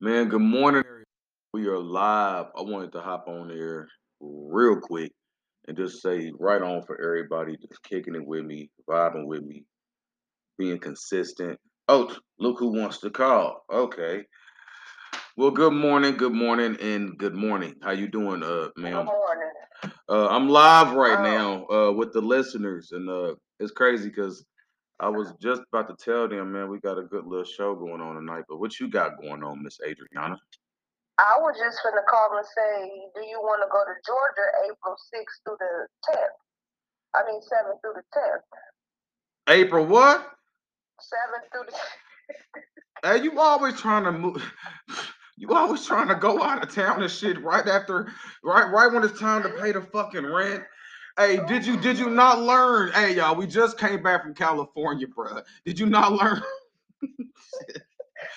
Man, good morning. We are live. I wanted to hop on there real quick and just say right on for everybody just kicking it with me, vibing with me, being consistent. Oh, look who wants to call. Okay. Well, good morning, good morning, and good morning. How you doing, uh, ma'am? Good morning. Uh, I'm live right Oh, now, uh, with the listeners, and uh, it's crazy because I was just about to tell them, man, we got a good little show going on tonight. But what you got going on, Miss Adriana? I was just gonna call and say, do you want to go to Georgia April 6th through the 10th? I mean, 7th through the 10th. April, what? 7th through the 10th. Hey, you always trying to move. You always trying to go out of town and shit right after, right, right when it's time to pay the fucking rent. Hey, did you did you not learn? Hey, y'all, we just came back from California, bruh. Did you not learn?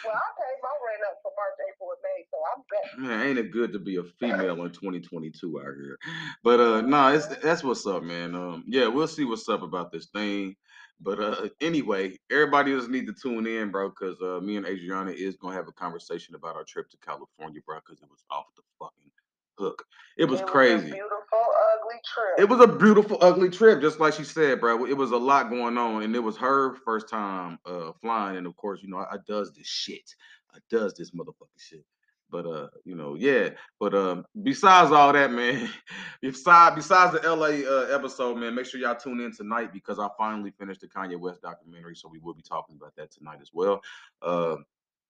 Well, I paid my rent up for March, April, and May, so I'm back. Man, ain't it good to be a female in 2022 out here? But uh no, it's that's what's up, man. Um yeah, we'll see what's up about this thing. But uh anyway, everybody just need to tune in, bro, because uh me and Adriana is gonna have a conversation about our trip to California, bro, because it was off the fucking hook. It was It was crazy. beautiful, ugly It was a beautiful, ugly trip, just like she said, bro. It was a lot going on, and it was her first time uh flying. And of course, you know, I, I does this shit. I does this motherfucking shit. But uh, you know, yeah. But um, besides all that, man, besides besides the LA uh, episode, man, make sure y'all tune in tonight because I finally finished the Kanye West documentary, so we will be talking about that tonight as well. Uh,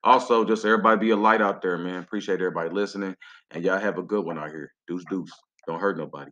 also, just everybody be a light out there, man. Appreciate everybody listening, and y'all have a good one out here. Deuce, deuce. Don't hurt nobody.